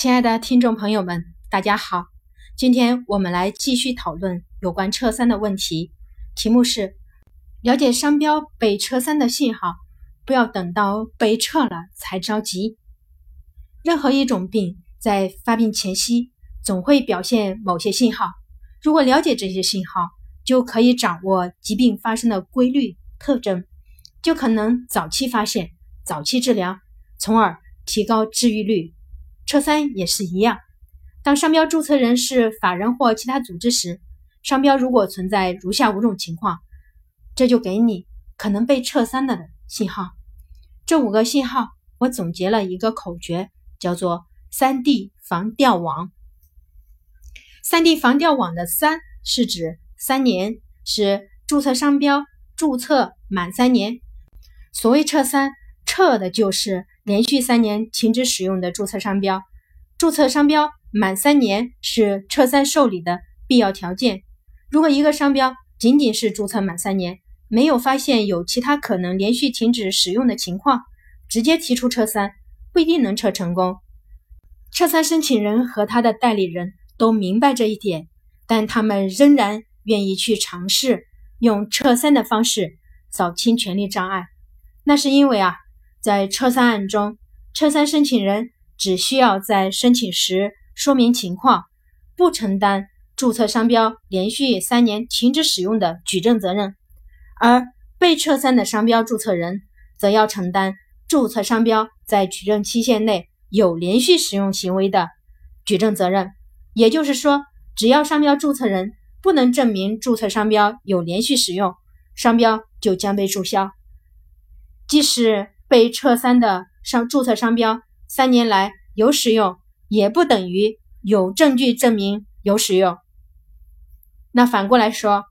亲爱的听众朋友们，大家好，今天我们来继续讨论有关撤三的问题。题目是：了解商标被撤三的信号，不要等到被撤了才着急。任何一种病在发病前夕总会表现某些信号，如果了解这些信号，就可以掌握疾病发生的规律特征，就可能早期发现、早期治疗，从而提高治愈率。撤三也是一样，当商标注册人是法人或其他组织时，商标如果存在如下五种情况，这就给你可能被撤三的信号。这五个信号，我总结了一个口诀，叫做“三 D 防掉网”。三 D 防掉网的“三”是指三年，是注册商标注册满三年。所谓撤三，撤的就是。连续三年停止使用的注册商标，注册商标满三年是撤三受理的必要条件。如果一个商标仅仅是注册满三年，没有发现有其他可能连续停止使用的情况，直接提出撤三不一定能撤成功。撤三申请人和他的代理人都明白这一点，但他们仍然愿意去尝试用撤三的方式扫清权利障碍。那是因为啊。在撤三案中，撤三申请人只需要在申请时说明情况，不承担注册商标连续三年停止使用的举证责任；而被撤三的商标注册人则要承担注册商标在举证期限内有连续使用行为的举证责任。也就是说，只要商标注册人不能证明注册商标有连续使用，商标就将被注销，即使。被撤三的商注册商标三年来有使用，也不等于有证据证明有使用。那反过来说，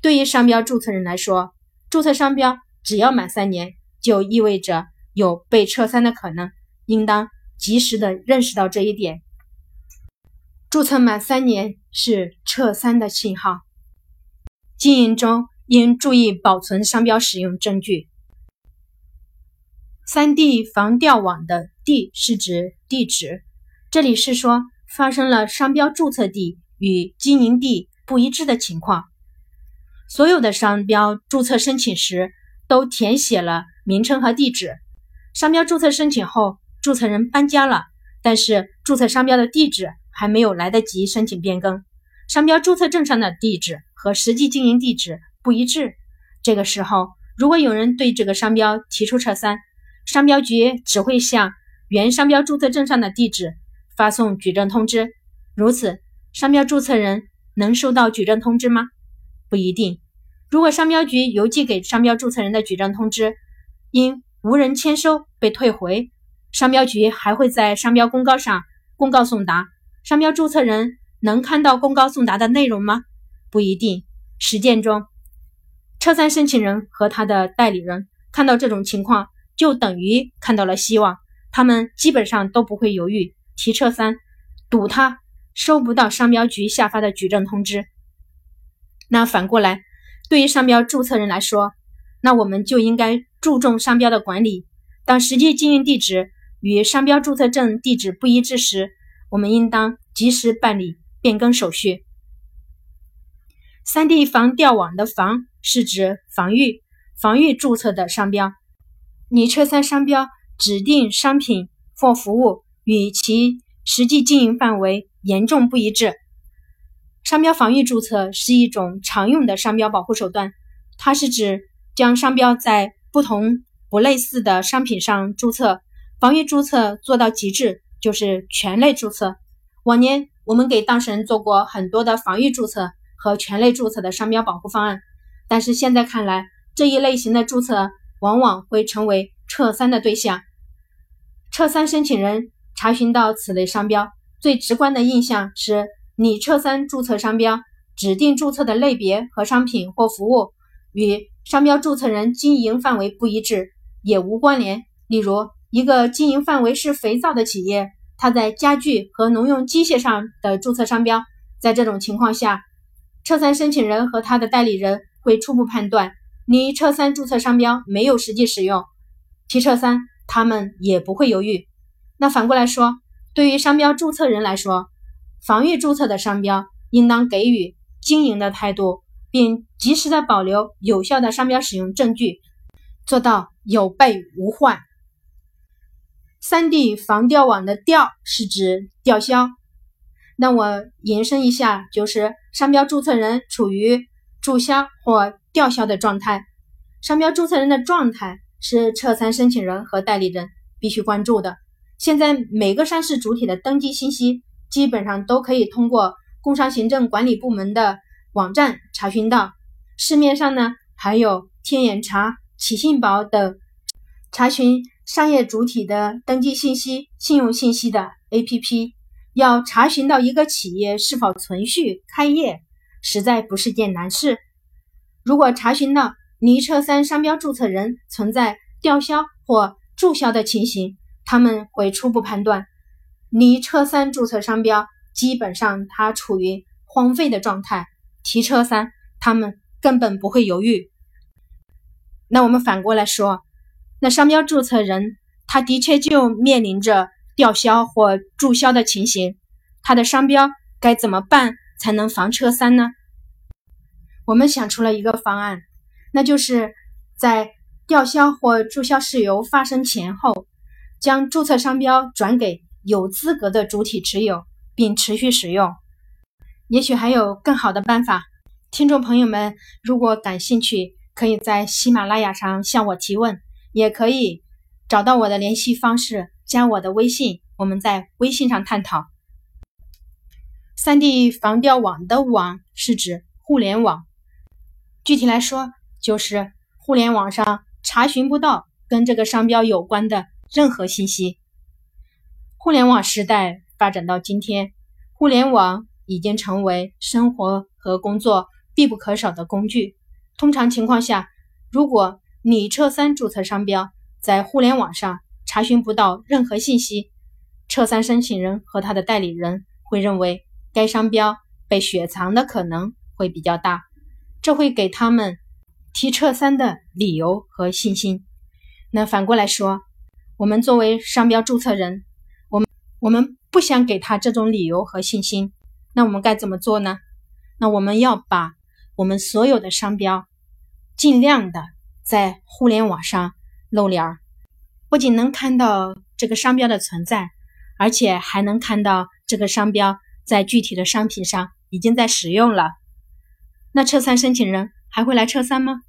对于商标注册人来说，注册商标只要满三年，就意味着有被撤三的可能，应当及时的认识到这一点。注册满三年是撤三的信号，经营中应注意保存商标使用证据。三 D 防掉网的 D 是指地址，这里是说发生了商标注册地与经营地不一致的情况。所有的商标注册申请时都填写了名称和地址。商标注册申请后，注册人搬家了，但是注册商标的地址还没有来得及申请变更，商标注册证上的地址和实际经营地址不一致。这个时候，如果有人对这个商标提出撤三，商标局只会向原商标注册证上的地址发送举证通知，如此，商标注册人能收到举证通知吗？不一定。如果商标局邮寄给商标注册人的举证通知因无人签收被退回，商标局还会在商标公告上公告送达，商标注册人能看到公告送达的内容吗？不一定。实践中，撤三申请人和他的代理人看到这种情况。就等于看到了希望，他们基本上都不会犹豫提撤三，赌他收不到商标局下发的举证通知。那反过来，对于商标注册人来说，那我们就应该注重商标的管理。当实际经营地址与商标注册证地址不一致时，我们应当及时办理变更手续。三 D 防掉网的防是指防御防御注册的商标。你撤三商标指定商品或服务与其实际经营范围严重不一致。商标防御注册是一种常用的商标保护手段，它是指将商标在不同不类似的商品上注册。防御注册做到极致就是全类注册。往年我们给当事人做过很多的防御注册和全类注册的商标保护方案，但是现在看来这一类型的注册。往往会成为撤三的对象。撤三申请人查询到此类商标，最直观的印象是你撤三注册商标指定注册的类别和商品或服务与商标注册人经营范围不一致，也无关联。例如，一个经营范围是肥皂的企业，它在家具和农用机械上的注册商标，在这种情况下，撤三申请人和他的代理人会初步判断。你撤三注册商标没有实际使用，提撤三他们也不会犹豫。那反过来说，对于商标注册人来说，防御注册的商标应当给予经营的态度，并及时的保留有效的商标使用证据，做到有备无患。三 D 防掉网的掉是指吊销，那我延伸一下，就是商标注册人处于注销或吊销的状态。商标注册人的状态是撤三申请人和代理人必须关注的。现在每个上市主体的登记信息基本上都可以通过工商行政管理部门的网站查询到，市面上呢还有天眼查、企信宝等查询商业主体的登记信息、信用信息的 APP。要查询到一个企业是否存续开业，实在不是件难事。如果查询到拟撤三商标注册人存在吊销或注销的情形，他们会初步判断，拟撤三注册商标基本上它处于荒废的状态，提车三他们根本不会犹豫。那我们反过来说，那商标注册人他的确就面临着吊销或注销的情形，他的商标该怎么办才能防车三呢？我们想出了一个方案，那就是在吊销或注销事由发生前后。将注册商标转给有资格的主体持有，并持续使用。也许还有更好的办法。听众朋友们，如果感兴趣，可以在喜马拉雅上向我提问，也可以找到我的联系方式，加我的微信，我们在微信上探讨。三 D 防掉网的网是指互联网，具体来说，就是互联网上查询不到跟这个商标有关的。任何信息，互联网时代发展到今天，互联网已经成为生活和工作必不可少的工具。通常情况下，如果你撤三注册商标在互联网上查询不到任何信息，撤三申请人和他的代理人会认为该商标被雪藏的可能会比较大，这会给他们提撤三的理由和信心。那反过来说，我们作为商标注册人，我们我们不想给他这种理由和信心，那我们该怎么做呢？那我们要把我们所有的商标尽量的在互联网上露脸儿，不仅能看到这个商标的存在，而且还能看到这个商标在具体的商品上已经在使用了。那撤三申请人还会来撤三吗？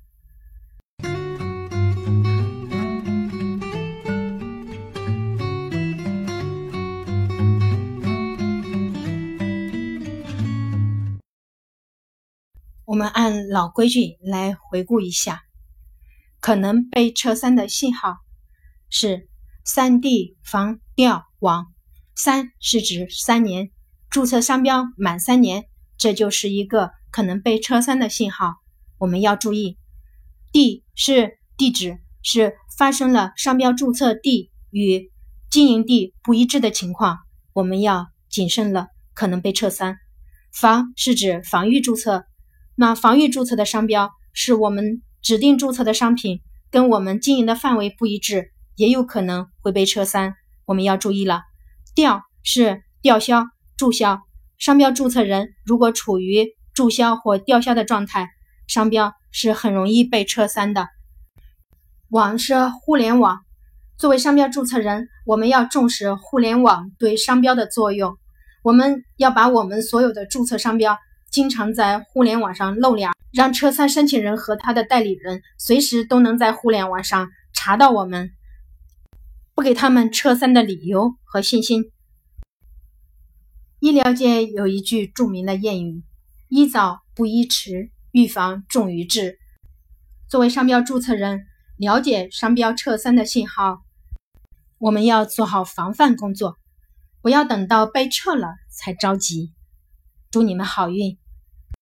我们按老规矩来回顾一下，可能被撤三的信号是三 D 防钓网，三是指三年注册商标满三年，这就是一个可能被撤三的信号，我们要注意。D 是地址，是发生了商标注册地与经营地不一致的情况，我们要谨慎了，可能被撤三。防是指防御注册。那防御注册的商标是我们指定注册的商品，跟我们经营的范围不一致，也有可能会被撤三，我们要注意了。吊是吊销、注销，商标注册人如果处于注销或吊销的状态，商标是很容易被撤三的。网是互联网，作为商标注册人，我们要重视互联网对商标的作用，我们要把我们所有的注册商标。经常在互联网上露脸，让撤三申请人和他的代理人随时都能在互联网上查到我们，不给他们撤三的理由和信心。医疗界有一句著名的谚语：“宜早不宜迟，预防重于治。”作为商标注册人，了解商标撤三的信号，我们要做好防范工作，不要等到被撤了才着急。祝你们好运！